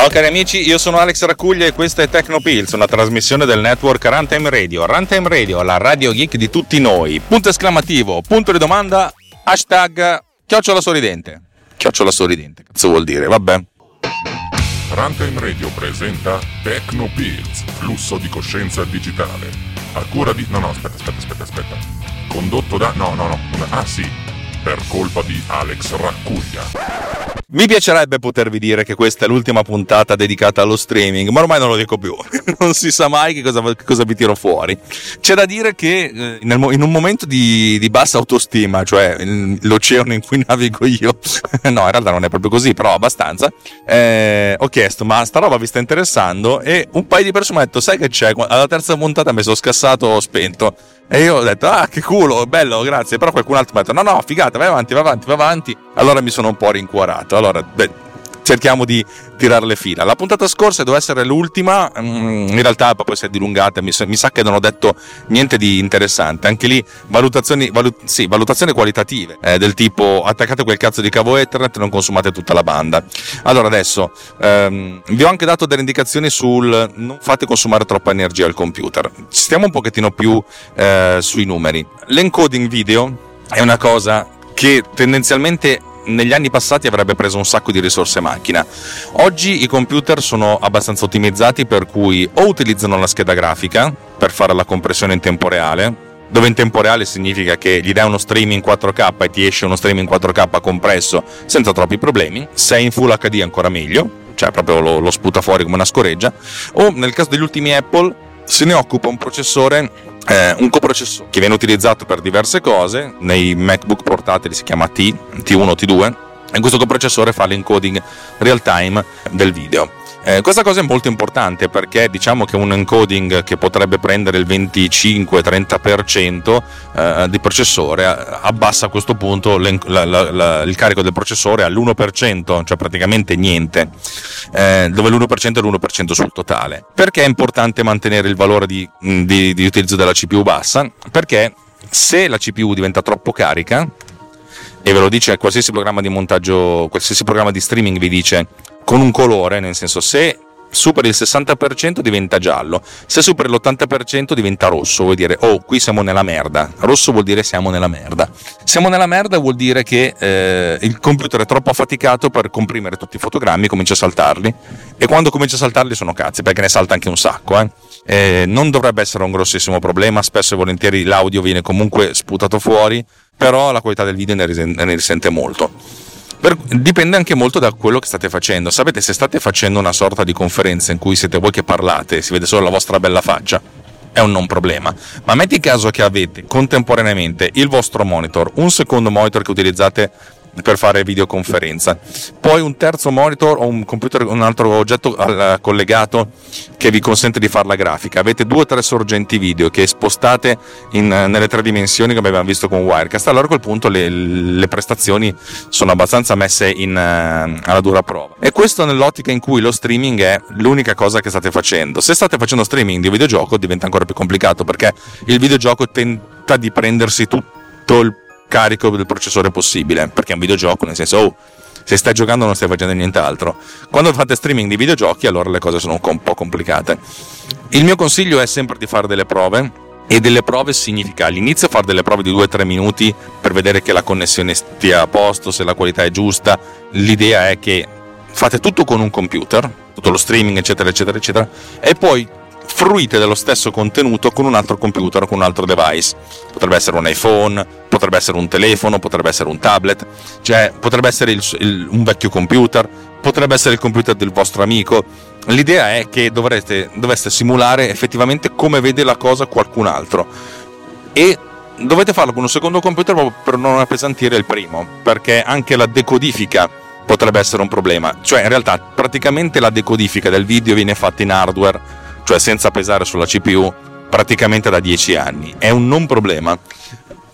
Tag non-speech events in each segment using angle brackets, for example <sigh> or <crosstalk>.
Ciao cari amici, io sono Alex Raccuglia e questa è Tecnopills, una trasmissione del network Runtime Radio. Runtime Radio, la radio geek di tutti noi. Punto esclamativo, punto di domanda, hashtag chiocciola sorridente. Chiocciola sorridente, cazzo vuol dire, vabbè. Runtime Radio presenta Tecnopills, flusso di coscienza digitale. A cura di... No, no, aspetta, aspetta, aspetta. Condotto da... No, no, no. Ah, sì. Per colpa di Alex Raccuglia. Mi piacerebbe potervi dire che questa è l'ultima puntata dedicata allo streaming, ma ormai non lo dico più. <laughs> non si sa mai che cosa, che cosa vi tiro fuori. C'è da dire che eh, nel, in un momento di, di, bassa autostima, cioè l'oceano in cui <laughs> navigo io, <laughs> no, in realtà non è proprio così, però abbastanza, eh, ho chiesto, ma sta roba vi sta interessando? E un paio di persone mi hanno detto, sai che c'è? Alla terza puntata mi sono scassato, spento. E io ho detto, ah, che culo, bello, grazie. Però qualcun altro mi ha detto, no, no, figata, vai avanti, vai avanti, vai avanti. Allora mi sono un po' rincuorato. Allora, beh, cerchiamo di tirare le fila. La puntata scorsa doveva essere l'ultima, mm, in realtà poi si è dilungata, mi, sa che non ho detto niente di interessante. Anche lì valutazioni, valut, sì, valutazioni qualitative, eh, del tipo attaccate quel cazzo di cavo Ethernet non consumate tutta la banda. Allora adesso ehm, vi ho anche dato delle indicazioni sul non fate consumare troppa energia al computer. Stiamo un pochettino più eh, sui numeri. L'encoding video è una cosa che tendenzialmente negli anni passati avrebbe preso un sacco di risorse macchina. Oggi i computer sono abbastanza ottimizzati per cui o utilizzano la scheda grafica per fare la compressione in tempo reale, dove in tempo reale significa che gli dai uno streaming 4K e ti esce uno streaming 4K compresso senza troppi problemi, se è in Full HD ancora meglio, cioè proprio lo, lo sputa fuori come una scoreggia, o nel caso degli ultimi Apple se ne occupa un processore eh, un coprocessore che viene utilizzato per diverse cose, nei MacBook portatili si chiama T, T1 T2, e questo coprocessore fa l'encoding real time del video. Eh, questa cosa è molto importante perché diciamo che un encoding che potrebbe prendere il 25-30% eh, di processore abbassa a questo punto la, la, la, il carico del processore all'1%, cioè praticamente niente, eh, dove l'1% è l'1% sul totale. Perché è importante mantenere il valore di, di, di utilizzo della CPU bassa? Perché se la CPU diventa troppo carica, e ve lo dice qualsiasi programma di montaggio, qualsiasi programma di streaming vi dice con un colore, nel senso se superi il 60% diventa giallo, se superi l'80% diventa rosso, vuol dire oh qui siamo nella merda, rosso vuol dire siamo nella merda, siamo nella merda vuol dire che eh, il computer è troppo affaticato per comprimere tutti i fotogrammi, comincia a saltarli e quando comincia a saltarli sono cazzi perché ne salta anche un sacco. Eh. Eh, non dovrebbe essere un grossissimo problema, spesso e volentieri l'audio viene comunque sputato fuori, però la qualità del video ne, risente, molto. Per, dipende anche molto da quello che state facendo. Sapete, se state facendo una sorta di conferenza in cui siete voi che parlate e si vede solo la vostra bella faccia, è un non problema. Ma metti caso che avete contemporaneamente il vostro monitor, un secondo monitor che utilizzate per fare videoconferenza. Poi un terzo monitor o un computer, un altro oggetto collegato che vi consente di fare la grafica. Avete due o tre sorgenti video che spostate in, nelle tre dimensioni come abbiamo visto con Wirecast. Allora a quel punto le, le prestazioni sono abbastanza messe in, uh, alla dura prova. E questo nell'ottica in cui lo streaming è l'unica cosa che state facendo. Se state facendo streaming di videogioco diventa ancora più complicato perché il videogioco tenta di prendersi tutto il carico del processore possibile, perché è un videogioco, nel senso, oh, se stai giocando non stai facendo nient'altro. Quando fate streaming di videogiochi, allora le cose sono un po' complicate. Il mio consiglio è sempre di fare delle prove. E delle prove significa all'inizio fare delle prove di 2-3 minuti per vedere che la connessione stia a posto, se la qualità è giusta. L'idea è che fate tutto con un computer, tutto lo streaming, eccetera, eccetera, eccetera, e poi fruite dello stesso contenuto con un altro computer o con un altro device. Potrebbe essere un iPhone, potrebbe essere un telefono, potrebbe essere un tablet, cioè potrebbe essere il, il, un vecchio computer, potrebbe essere il computer del vostro amico. L'idea è che dovrete, dovreste simulare effettivamente come vede la cosa qualcun altro e dovete farlo con un secondo computer proprio per non appesantire il primo, perché anche la decodifica potrebbe essere un problema. Cioè in realtà praticamente la decodifica del video viene fatta in hardware cioè senza pesare sulla CPU, praticamente da 10 anni. È un non problema.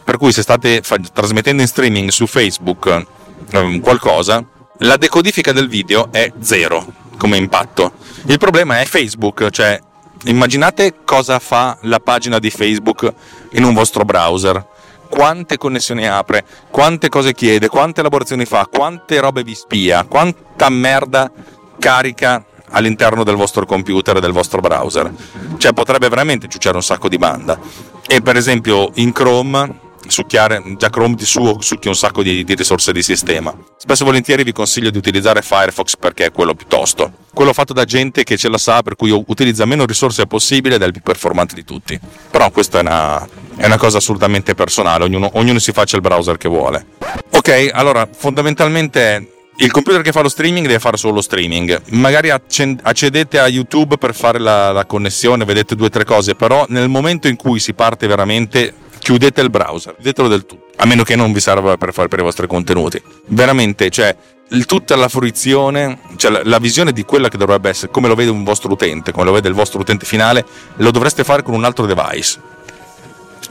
Per cui se state fa- trasmettendo in streaming su Facebook eh, qualcosa, la decodifica del video è zero come impatto. Il problema è Facebook, cioè immaginate cosa fa la pagina di Facebook in un vostro browser. Quante connessioni apre, quante cose chiede, quante elaborazioni fa, quante robe vi spia, quanta merda carica all'interno del vostro computer e del vostro browser. Cioè potrebbe veramente ciucciare un sacco di banda. E per esempio in Chrome succhiare, già Chrome di suo succhia un sacco di, di, risorse di sistema. Spesso e volentieri vi consiglio di utilizzare Firefox perché è quello più tosto. Quello fatto da gente che ce la sa, per cui utilizza meno risorse possibile ed è il più performante di tutti. Però questa è una, è una cosa assolutamente personale, ognuno, ognuno si faccia il browser che vuole. Ok, allora fondamentalmente il computer che fa lo streaming deve fare solo lo streaming. Magari accedete a YouTube per fare la, la connessione, vedete due o tre cose, però nel momento in cui si parte veramente chiudete il browser, chiudetelo del tutto, a meno che non vi serva per fare per i vostri contenuti. Veramente, cioè, il, tutta la fruizione, cioè la, la, visione di quella che dovrebbe essere, come lo vede un vostro utente, come lo vede il vostro utente finale, lo dovreste fare con un altro device.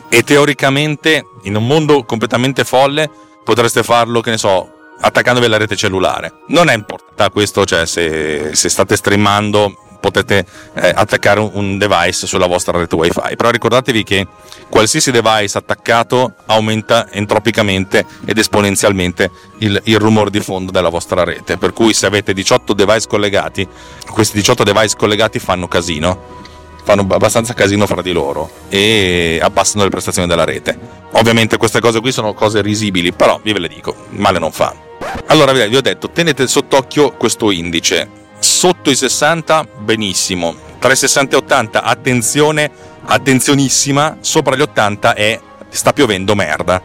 E teoricamente, in un mondo completamente folle, potreste farlo, che ne so, attaccandovi alla rete cellulare. Non è importante questo, cioè se, se state streamando potete eh, attaccare un device sulla vostra rete wifi però ricordatevi che qualsiasi device attaccato aumenta entropicamente ed esponenzialmente il, il rumore di fondo della vostra rete per cui se avete 18 device collegati questi 18 device collegati fanno casino fanno abbastanza casino fra di loro e abbassano le prestazioni della rete. Ovviamente queste cose qui sono cose risibili, però vi ve le dico, male non fa. Allora vi ho detto, tenete sott'occhio questo indice, sotto i 60 benissimo, tra i 60 e 80 attenzione, attenzionissima, sopra gli 80 è sta piovendo merda.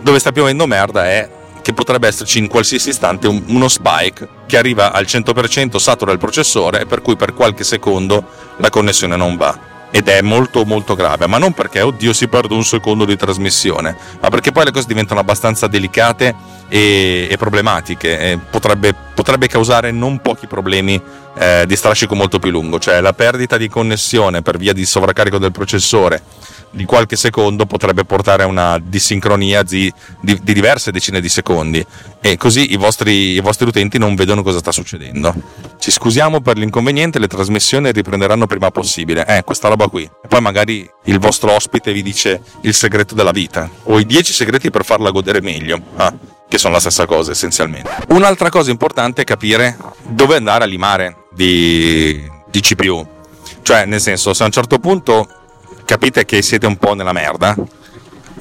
Dove sta piovendo merda è che potrebbe esserci in qualsiasi istante un, uno spike che arriva al 100%, satura il processore per cui per qualche secondo la connessione non va. Ed è molto molto grave, ma non perché oddio si perde un secondo di trasmissione, ma perché poi le cose diventano abbastanza delicate e, e problematiche e potrebbe, potrebbe, causare non pochi problemi eh, di strascico molto più lungo, cioè la perdita di connessione per via di sovraccarico del processore di qualche secondo potrebbe portare a una dissincronia di, di, di diverse decine di secondi e così i vostri, i vostri, utenti non vedono cosa sta succedendo. Ci scusiamo per l'inconveniente, le trasmissioni riprenderanno prima possibile. Eh, questa roba qui. E poi magari il vostro ospite vi dice il segreto della vita o i 10 segreti per farla godere meglio. Ah, che sono la stessa cosa essenzialmente. Un'altra cosa importante è capire dove andare a limare di, di CPU. Cioè, nel senso, se a un certo punto capite che siete un po' nella merda,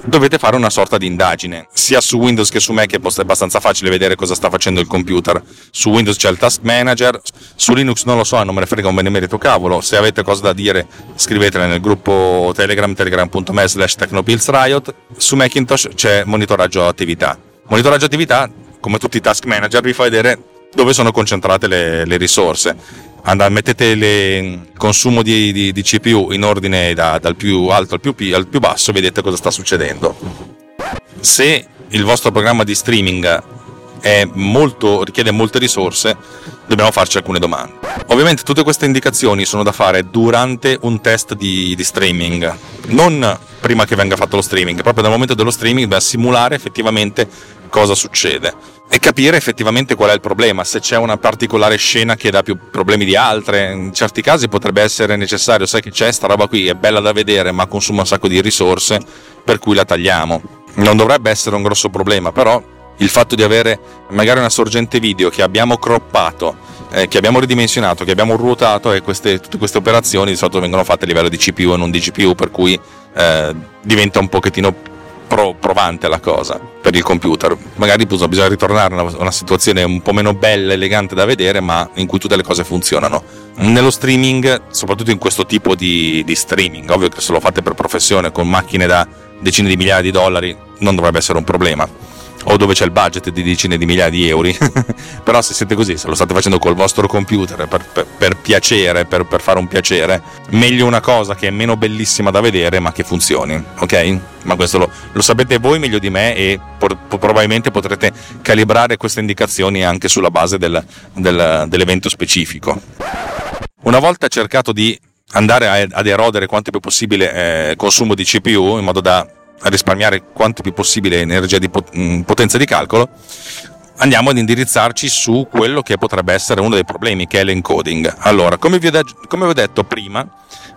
dovete fare una sorta di indagine. Sia su Windows che su Mac è abbastanza facile vedere cosa sta facendo il computer. Su Windows c'è il Task Manager, su Linux non lo so, non me ne frega un benemerito cavolo. Se avete cose da dire scrivetele nel gruppo Telegram, telegram.me slash technopillsriot. Su Macintosh c'è monitoraggio attività. Monitoraggio attività, come tutti i Task Manager, vi fa vedere dove sono concentrate le, le risorse andate, mettete il consumo di, di, di, CPU in ordine da, dal più alto al più, al più basso, vedete cosa sta succedendo. Se il vostro programma di streaming molto, richiede molte risorse, dobbiamo farci alcune domande. Ovviamente tutte queste indicazioni sono da fare durante un test di, di streaming, non prima che venga fatto lo streaming, proprio dal momento dello streaming da simulare effettivamente cosa succede e capire effettivamente qual è il problema, se c'è una particolare scena che dà più problemi di altre, in certi casi potrebbe essere necessario, sai che c'è sta roba qui, è bella da vedere ma consuma un sacco di risorse, per cui la tagliamo. Non dovrebbe essere un grosso problema, però il fatto di avere magari una sorgente video che abbiamo croppato, eh, che abbiamo ridimensionato, che abbiamo ruotato e queste, tutte queste operazioni di solito vengono fatte a livello di CPU e non di GPU, per cui eh, diventa un pochettino pro, provante la cosa per il computer. Magari bisogna ritornare a una, una, situazione un po' meno bella, elegante da vedere, ma in cui tutte le cose funzionano. Nello streaming, soprattutto in questo tipo di, di streaming, ovvio che se lo fate per professione con macchine da decine di migliaia di dollari, non dovrebbe essere un problema o dove c'è il budget di decine di migliaia di euro. <laughs> Però se siete così, se lo state facendo col vostro computer per, per, per piacere, per, per, fare un piacere, meglio una cosa che è meno bellissima da vedere ma che funzioni, ok? Ma questo lo, lo sapete voi meglio di me e por, probabilmente potrete calibrare queste indicazioni anche sulla base del, del, dell'evento specifico. Una volta cercato di andare ad erodere quanto più possibile eh, consumo di CPU in modo da a risparmiare quanto più possibile energia di mm, potenza di calcolo, andiamo ad indirizzarci su quello che potrebbe essere uno dei problemi, che è l'encoding. Allora, come vi, ho, detto prima,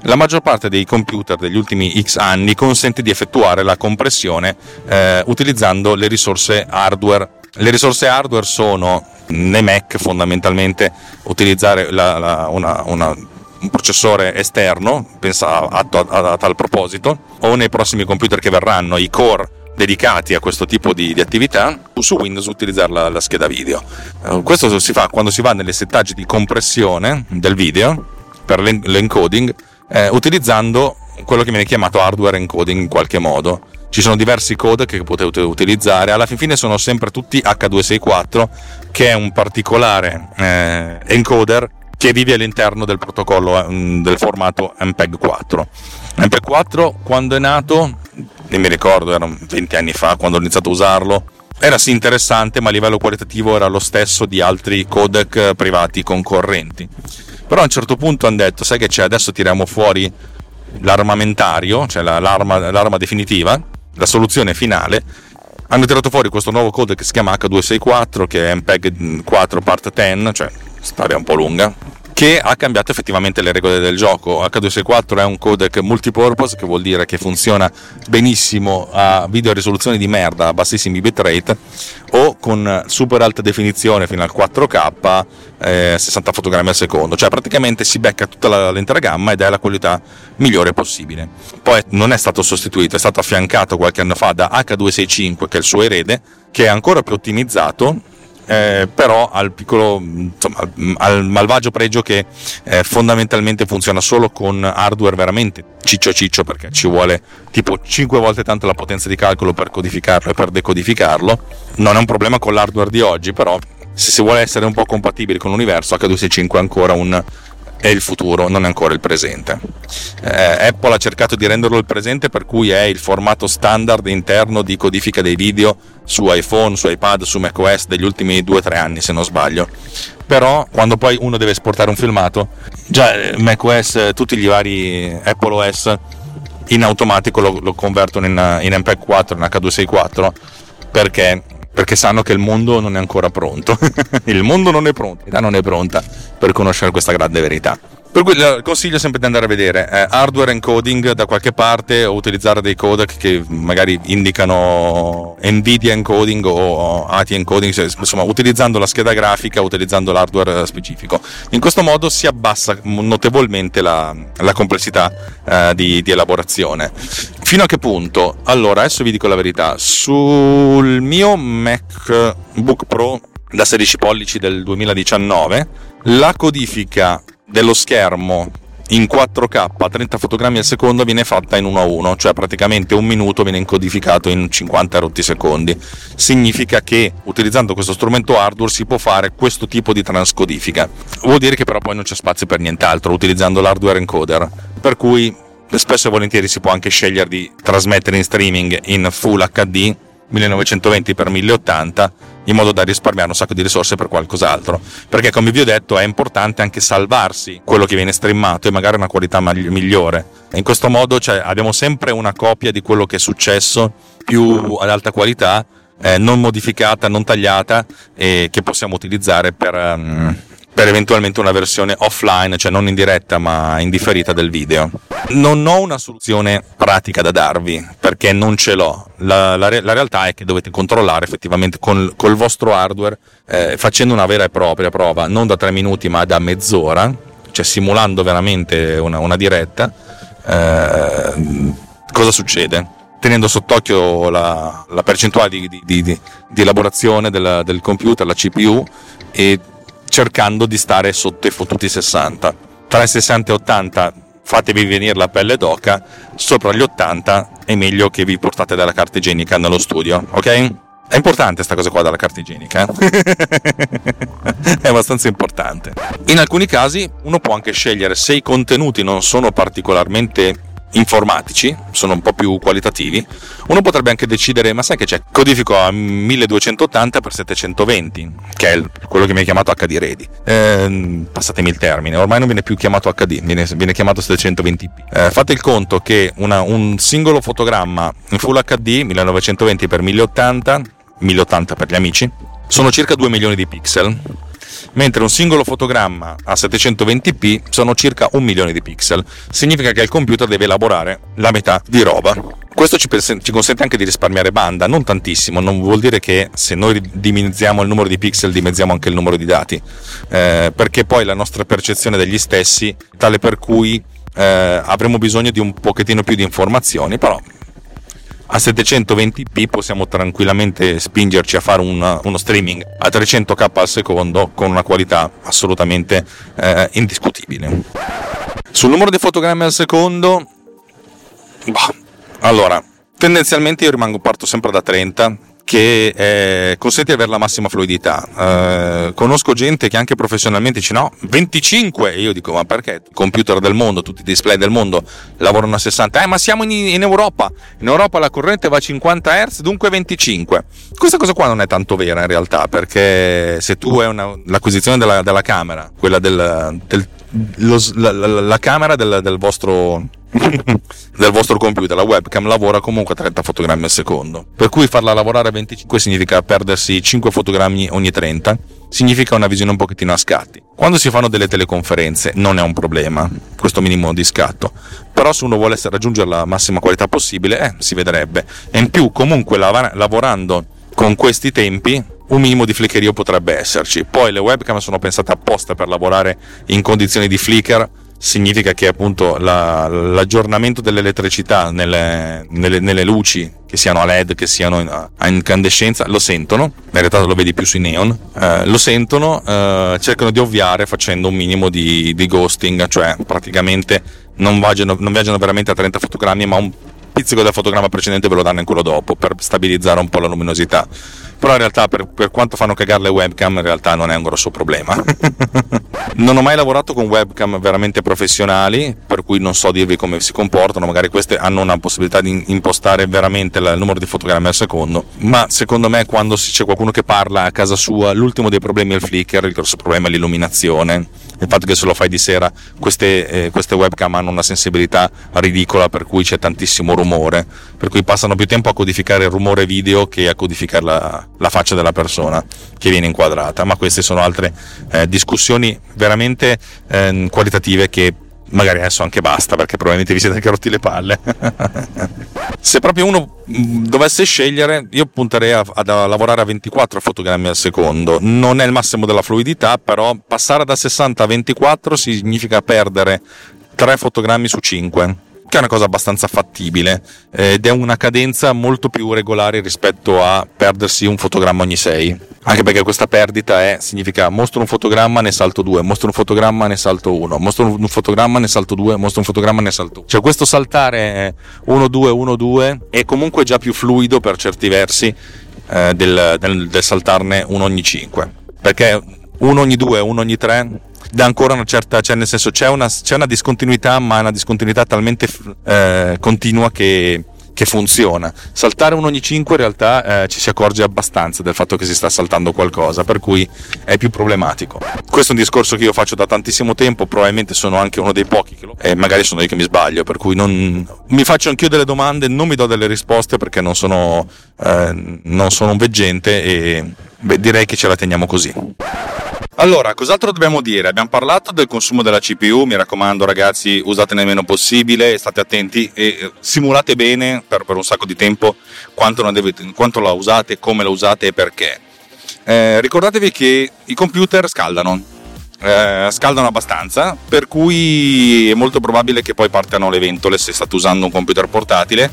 la maggior parte dei computer degli ultimi X anni consente di effettuare la compressione eh, utilizzando le risorse hardware. Le risorse hardware sono nei Mac fondamentalmente utilizzare la, la, una, una, un processore esterno, pensa a, a, a, tal proposito, o nei prossimi computer che verranno, i core dedicati a questo tipo di, di attività, su Windows utilizzare la, la scheda video. Uh, questo si fa quando si va nelle settaggi di compressione del video per l'encoding, eh, utilizzando quello che viene chiamato hardware encoding in qualche modo ci sono diversi code che potete utilizzare, alla fine sono sempre tutti H264 che è un particolare eh, encoder che vive all'interno del protocollo eh, del formato MPEG 4. MPEG 4 quando è nato, non mi ricordo, erano 20 anni fa quando ho iniziato a usarlo, era sì interessante ma a livello qualitativo era lo stesso di altri codec privati concorrenti. Però a un certo punto hanno detto, sai che c'è, adesso tiriamo fuori l'armamentario, cioè l'arma, l'arma definitiva, la soluzione finale, hanno tirato fuori questo nuovo code che si chiama H264, che è MPEG 4 part 10, cioè storia un po' lunga, che ha cambiato effettivamente le regole del gioco. H264 è un codec multipurpose, che vuol dire che funziona benissimo a video risoluzione di merda a bassissimi bitrate o con super alta definizione fino al 4K, eh, 60 fotogrammi al secondo, cioè praticamente si becca tutta la, l'intera gamma ed è la qualità migliore possibile. Poi non è stato sostituito, è stato affiancato qualche anno fa da H265, che è il suo erede, che è ancora più ottimizzato eh, però al piccolo insomma, al malvagio pregio che eh, fondamentalmente funziona solo con hardware veramente ciccio ciccio perché ci vuole tipo 5 volte tanto la potenza di calcolo per codificarlo e per decodificarlo. Non è un problema con l'hardware di oggi però se si vuole essere un po' compatibili con l'universo H265 è ancora un è il futuro, non è ancora il presente. Eh, Apple ha cercato di renderlo il presente per cui è il formato standard interno di codifica dei video su iPhone, su iPad, su macOS degli ultimi 2-3 anni se non sbaglio. Però quando poi uno deve esportare un filmato, già eh, macOS, tutti gli vari Apple OS in automatico lo, lo convertono in, in MPEG 4, in H264 perché perché sanno che il mondo non è ancora pronto. <laughs> il mondo non è pronto, l'età non è pronta per conoscere questa grande verità. Per cui consiglio sempre di andare a vedere eh, hardware encoding da qualche parte o utilizzare dei codec che magari indicano Nvidia encoding o ATI encoding, cioè, insomma utilizzando la scheda grafica, utilizzando l'hardware specifico. In questo modo si abbassa notevolmente la, la complessità eh, di, di elaborazione. Fino a che punto? Allora, adesso vi dico la verità. Sul mio MacBook Pro da 16 pollici del 2019, la codifica dello schermo in 4K a 30 fotogrammi al secondo viene fatta in 1 a 1, cioè praticamente un minuto viene incodificato in 50 rotti secondi. Significa che utilizzando questo strumento hardware si può fare questo tipo di transcodifica. Vuol dire che però poi non c'è spazio per nient'altro utilizzando l'hardware encoder, per cui spesso e volentieri si può anche scegliere di trasmettere in streaming in Full HD 1920x1080 in modo da risparmiare un sacco di risorse per qualcos'altro. Perché, come vi ho detto, è importante anche salvarsi quello che viene streamato e magari una qualità migliore. In questo modo cioè, abbiamo sempre una copia di quello che è successo più ad alta qualità, eh, non modificata, non tagliata e che possiamo utilizzare per. Um, per eventualmente una versione offline, cioè non in diretta ma in differita del video. Non ho una soluzione pratica da darvi perché non ce l'ho. La, la, la realtà è che dovete controllare effettivamente con, col vostro hardware eh, facendo una vera e propria prova, non da tre minuti ma da mezz'ora, cioè simulando veramente una, una diretta. Eh, cosa succede? tenendo sott'occhio la, la percentuale di, di, di, di elaborazione del, del computer, la CPU e cercando di stare sotto i fottuti 60. Tra i 60 e 80 fatevi venire la pelle d'oca, sopra gli 80 è meglio che vi portate della carta igienica nello studio, ok? È importante questa cosa qua della carta igienica, eh? <laughs> è abbastanza importante. In alcuni casi uno può anche scegliere se i contenuti non sono particolarmente informatici, sono un po' più qualitativi, uno potrebbe anche decidere, ma sai che c'è, codifico a 1280x720, che è quello che mi hai chiamato HD Ready. Eh, passatemi il termine, ormai non viene più chiamato HD, viene, viene chiamato 720p. Eh, fate il conto che una, un singolo fotogramma in Full HD 1920x1080, 1080 per gli amici, sono circa 2 milioni di pixel mentre un singolo fotogramma a 720p sono circa un milione di pixel. Significa che il computer deve elaborare la metà di roba. Questo ci, consente anche di risparmiare banda, non tantissimo, non vuol dire che se noi dimezziamo il numero di pixel dimezziamo anche il numero di dati, eh, perché poi la nostra percezione degli stessi tale per cui eh, avremo bisogno di un pochettino più di informazioni, però a 720p possiamo tranquillamente spingerci a fare un, uno streaming a 300k al secondo con una qualità assolutamente eh, indiscutibile. Sul numero di fotogrammi al secondo, bah, allora, tendenzialmente io rimango parto sempre da 30 che eh, consente di avere la massima fluidità. Eh, conosco gente che anche professionalmente dice no, 25 e io dico ma perché? Computer del mondo, tutti i display del mondo lavorano a 60, eh ma siamo in, in Europa, in Europa la corrente va a 50 Hz, dunque 25. Questa cosa qua non è tanto vera in realtà perché se tu hai una, l'acquisizione della, della, camera, quella del, del lo, la, la, la, camera del, del vostro <laughs> del vostro computer, la webcam lavora comunque a 30 fotogrammi al secondo. Per cui farla lavorare a 25 significa perdersi 5 fotogrammi ogni 30, significa una visione un pochettino a scatti. Quando si fanno delle teleconferenze non è un problema questo minimo di scatto, però se uno vuole raggiungere la massima qualità possibile, eh, si vedrebbe. E in più comunque lav- lavorando con questi tempi un minimo di flickerio potrebbe esserci. Poi le webcam sono pensate apposta per lavorare in condizioni di flicker significa che appunto la, l'aggiornamento dell'elettricità nelle, nelle, nelle, luci, che siano a LED, che siano a incandescenza, lo sentono, in realtà lo vedi più sui neon, eh, lo sentono, eh, cercano di ovviare facendo un minimo di, di ghosting, cioè praticamente non viaggiano, non viaggiano veramente a 30 fotogrammi, ma un pizzico del fotogramma precedente ve lo danno in quello dopo per stabilizzare un po' la luminosità. Però in realtà per, per, quanto fanno cagare le webcam in realtà non è un grosso problema. <laughs> Non ho mai lavorato con webcam veramente professionali per cui non so dirvi come si comportano magari queste hanno una possibilità di impostare veramente il numero di fotogrammi al secondo ma secondo me quando c'è qualcuno che parla a casa sua l'ultimo dei problemi è il flicker il grosso problema è l'illuminazione. Il fatto che se lo fai di sera queste, eh, queste webcam hanno una sensibilità ridicola per cui c'è tantissimo rumore per cui passano più tempo a codificare il rumore video che a codificare la, la faccia della persona che viene inquadrata, ma queste sono altre eh, discussioni veramente eh, qualitative che magari adesso anche basta perché probabilmente vi siete anche rotti le palle. <laughs> Se proprio uno mm, dovesse scegliere, io punterei a, a, a, lavorare a 24 fotogrammi al secondo. Non è il massimo della fluidità, però passare da 60 a 24 significa perdere 3 fotogrammi su 5 che è una cosa abbastanza fattibile ed è una cadenza molto più regolare rispetto a perdersi un fotogramma ogni 6 anche perché questa perdita è, significa mostro un fotogramma ne salto 2 mostro un fotogramma ne salto 1 mostro un fotogramma ne salto 2 mostro un fotogramma ne salto 1 cioè questo saltare 1 2 1 2 è comunque già più fluido per certi versi eh, del, del, del saltarne uno ogni 5 perché uno ogni 2 uno ogni 3 dà ancora una certa, cioè nel senso c'è una, c'è una discontinuità, ma è una discontinuità talmente eh, continua che, che funziona. Saltare uno ogni 5 in realtà eh, ci si accorge abbastanza del fatto che si sta saltando qualcosa, per cui è più problematico. Questo è un discorso che io faccio da tantissimo tempo, probabilmente sono anche uno dei pochi che lo e magari sono io che mi sbaglio, per cui non, mi faccio anch'io delle domande, non mi do delle risposte perché non sono, eh, non sono un veggente e beh, direi che ce la teniamo così. Allora, cos'altro dobbiamo dire? Abbiamo parlato del consumo della CPU, mi raccomando ragazzi, usatene il meno possibile, state attenti e eh, simulate bene per, per un sacco di tempo quanto, deve, quanto, la usate, come la usate e perché. Eh, ricordatevi che i computer scaldano, eh, scaldano abbastanza, per cui è molto probabile che poi partano le ventole se state usando un computer portatile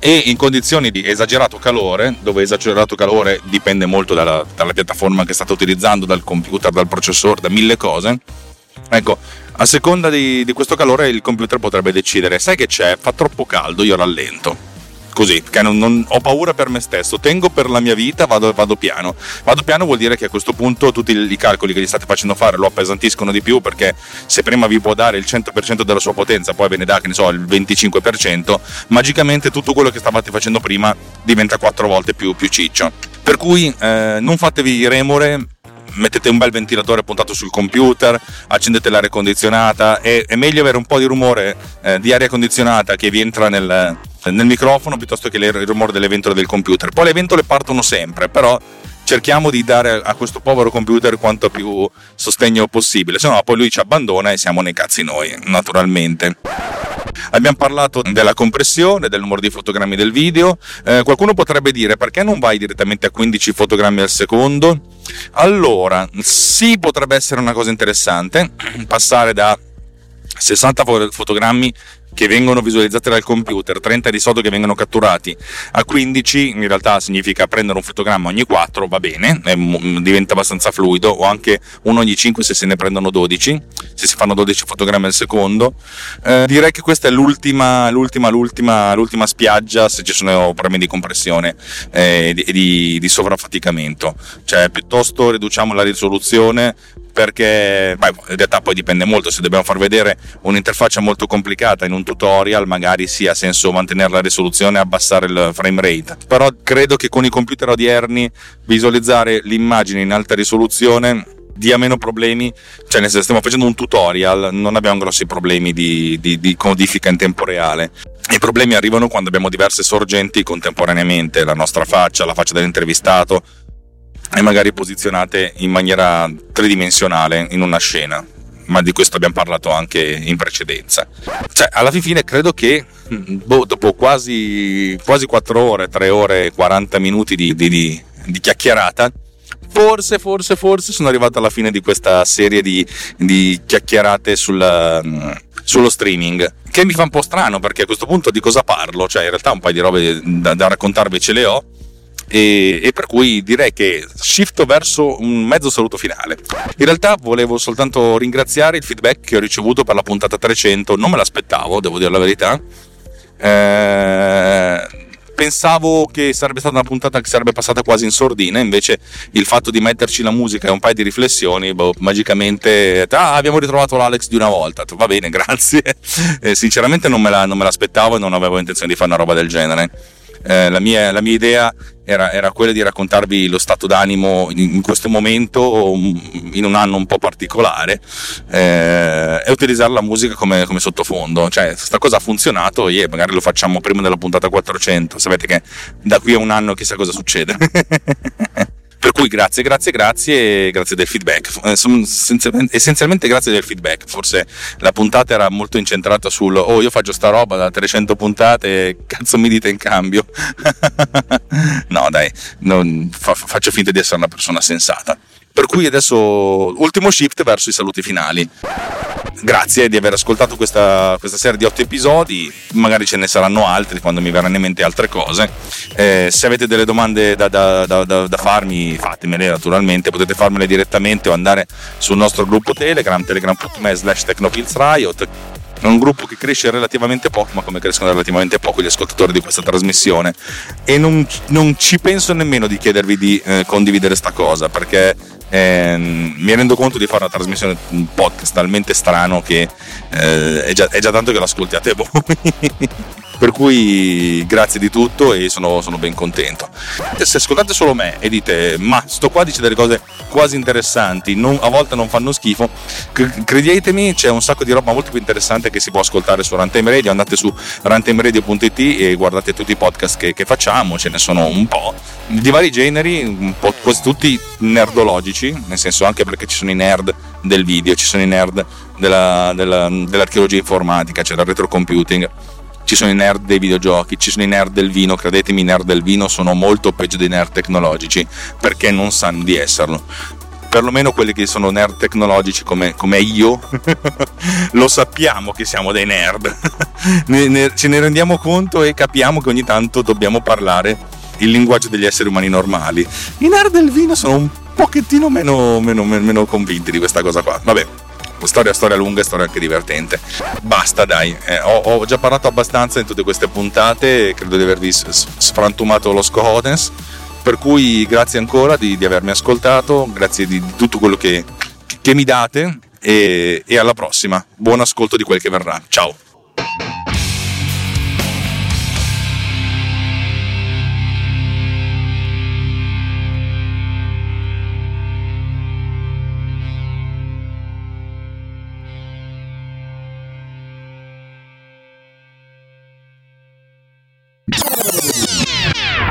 e in condizioni di esagerato calore, dove esagerato calore dipende molto dalla, dalla piattaforma che state utilizzando, dal computer, dal processore, da mille cose, ecco, a seconda di, di questo calore il computer potrebbe decidere, sai che c'è, fa troppo caldo, io rallento così, perché non, non, ho paura per me stesso, tengo per la mia vita, vado, vado, piano. Vado piano vuol dire che a questo punto tutti i calcoli che gli state facendo fare lo appesantiscono di più perché se prima vi può dare il 100% della sua potenza, poi ve ne dà, che ne so, il 25%, magicamente tutto quello che stavate facendo prima diventa quattro volte più, più ciccio. Per cui eh, non fatevi remore, mettete un bel ventilatore puntato sul computer, accendete l'aria condizionata, è, è meglio avere un po' di rumore eh, di aria condizionata che vi entra nel, nel microfono piuttosto che il rumore delle ventole del computer. Poi le ventole partono sempre, però cerchiamo di dare a questo povero computer quanto più sostegno possibile, se no poi lui ci abbandona e siamo nei cazzi noi, naturalmente. Abbiamo parlato della compressione, del numero di fotogrammi del video. Eh, qualcuno potrebbe dire perché non vai direttamente a 15 fotogrammi al secondo? Allora, sì, potrebbe essere una cosa interessante <clears throat> passare da 60 fotogrammi che vengono visualizzate dal computer, 30 di solito che vengono catturati a 15, in realtà significa prendere un fotogramma ogni 4, va bene, è, diventa abbastanza fluido, o anche uno ogni 5 se se ne prendono 12, se si fanno 12 fotogrammi al secondo. Eh, direi che questa è l'ultima, l'ultima, l'ultima, l'ultima spiaggia se ci sono problemi di compressione e eh, di, di, di sovraffaticamento, cioè piuttosto riduciamo la risoluzione perché beh, in realtà poi dipende molto se dobbiamo far vedere un'interfaccia molto complicata in un tutorial magari sì ha senso mantenere la risoluzione e abbassare il frame rate. Però credo che con i computer odierni visualizzare l'immagine in alta risoluzione dia meno problemi, cioè nel senso stiamo facendo un tutorial, non abbiamo grossi problemi di, di, di codifica in tempo reale. I problemi arrivano quando abbiamo diverse sorgenti contemporaneamente, la nostra faccia, la faccia dell'intervistato, e magari posizionate in maniera tridimensionale in una scena ma di questo abbiamo parlato anche in precedenza. Cioè, alla fine credo che boh, dopo quasi, quasi 4 ore, 3 ore e 40 minuti di, di, di, di, chiacchierata, forse, forse, forse sono arrivato alla fine di questa serie di, chiacchierate sul, sullo streaming. Che mi fa un po' strano perché a questo punto di cosa parlo? Cioè, in realtà un paio di robe da, da raccontarvi ce le ho e, e, per cui direi che shifto verso un mezzo saluto finale. In realtà volevo soltanto ringraziare il feedback che ho ricevuto per la puntata 300, non me l'aspettavo, devo dire la verità. Eh, pensavo che sarebbe stata una puntata che sarebbe passata quasi in sordina, invece il fatto di metterci la musica e un paio di riflessioni, boh, magicamente, ah, abbiamo ritrovato l'Alex di una volta, va bene, <laughs> grazie. Eh, sinceramente non me, la, non me l'aspettavo e non avevo intenzione di fare una roba del genere. Eh, la, mia, la, mia, idea era, era, quella di raccontarvi lo stato d'animo in, in, questo momento, in un anno un po' particolare, eh, e utilizzare la musica come, come sottofondo. Cioè, questa cosa ha funzionato e magari lo facciamo prima della puntata 400. Sapete che da qui a un anno chissà cosa succede. <laughs> Per cui grazie, grazie, grazie grazie del feedback. Eh, essenzialmente grazie del feedback. Forse la puntata era molto incentrata sul oh io faccio sta roba da 300 puntate, cazzo mi dite in cambio? <laughs> no dai, non, fa, faccio finta di essere una persona sensata. Per cui adesso ultimo shift verso i saluti finali. Grazie di aver ascoltato questa, questa serie di otto episodi, magari ce ne saranno altri quando mi verranno in mente altre cose. Eh, se avete delle domande da, da, da, da, farmi, fatemele naturalmente, potete farmele direttamente o andare sul nostro gruppo Telegram, telegram.me slash technopillsriot è un gruppo che cresce relativamente poco, ma come crescono relativamente poco gli ascoltatori di questa trasmissione. E non, non ci penso nemmeno di chiedervi di eh, condividere sta cosa, perché eh, mi rendo conto di fare una trasmissione, un podcast talmente strano che eh, è, già, è, già, tanto che lo ascoltiate voi. <laughs> per cui grazie di tutto e sono, sono, ben contento. Se ascoltate solo me e dite ma sto qua dice delle cose quasi interessanti, non, a volte non fanno schifo, credetemi c'è un sacco di roba molto più interessante che si può ascoltare su Runtime Radio, andate su runtimeradio.it e guardate tutti i podcast che, che facciamo, ce ne sono un po', di vari generi, un po' quasi tutti nerdologici, nel senso anche perché ci sono i nerd del video, ci sono i nerd della, della, dell'archeologia informatica, c'è cioè del retrocomputing ci sono i nerd dei videogiochi, ci sono i nerd del vino, credetemi i nerd del vino sono molto peggio dei nerd tecnologici perché non sanno di esserlo. Perlomeno quelli che sono nerd tecnologici come, come io, <laughs> lo sappiamo che siamo dei nerd, <laughs> ne, ne, ce ne rendiamo conto e capiamo che ogni tanto dobbiamo parlare il linguaggio degli esseri umani normali. I nerd del vino sono un pochettino meno, meno, meno convinti di questa cosa qua. Vabbè, storia, storia lunga e storia anche divertente. Basta, dai, eh, ho, ho, già parlato abbastanza in tutte queste puntate, credo di avervi sfrantumato lo scohodens. Per cui grazie ancora di, di avermi ascoltato, grazie di, di tutto quello che, che mi date e, e alla prossima. Buon ascolto di quel che verrà. Ciao.